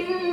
you.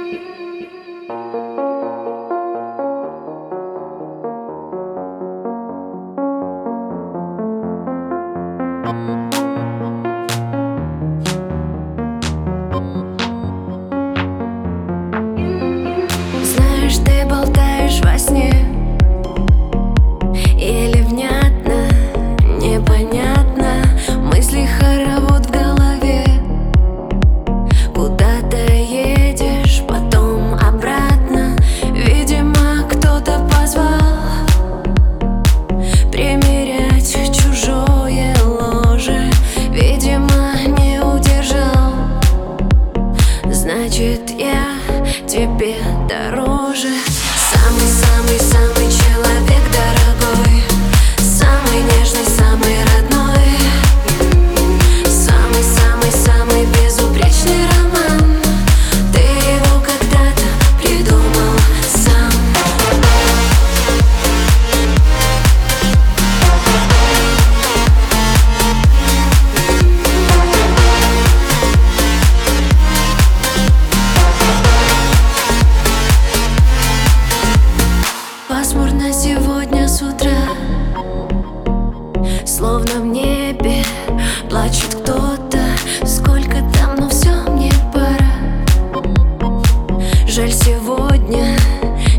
жаль, сегодня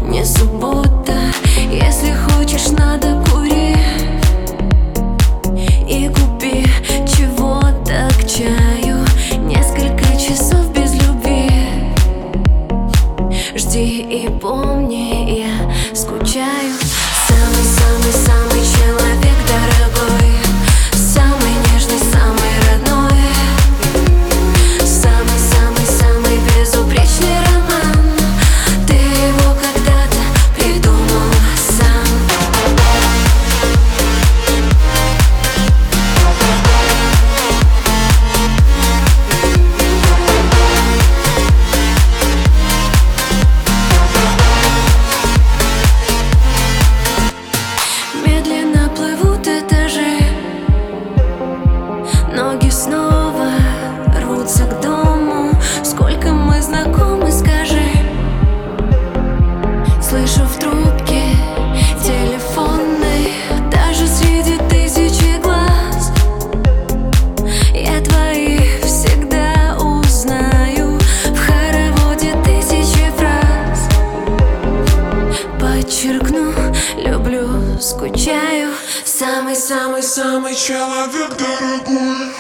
не суббота. Если хочешь, надо кури И купи чего-то к чаю. Несколько часов без любви. Жди и помни подчеркну. Люблю, скучаю. Самый-самый-самый человек дорогой.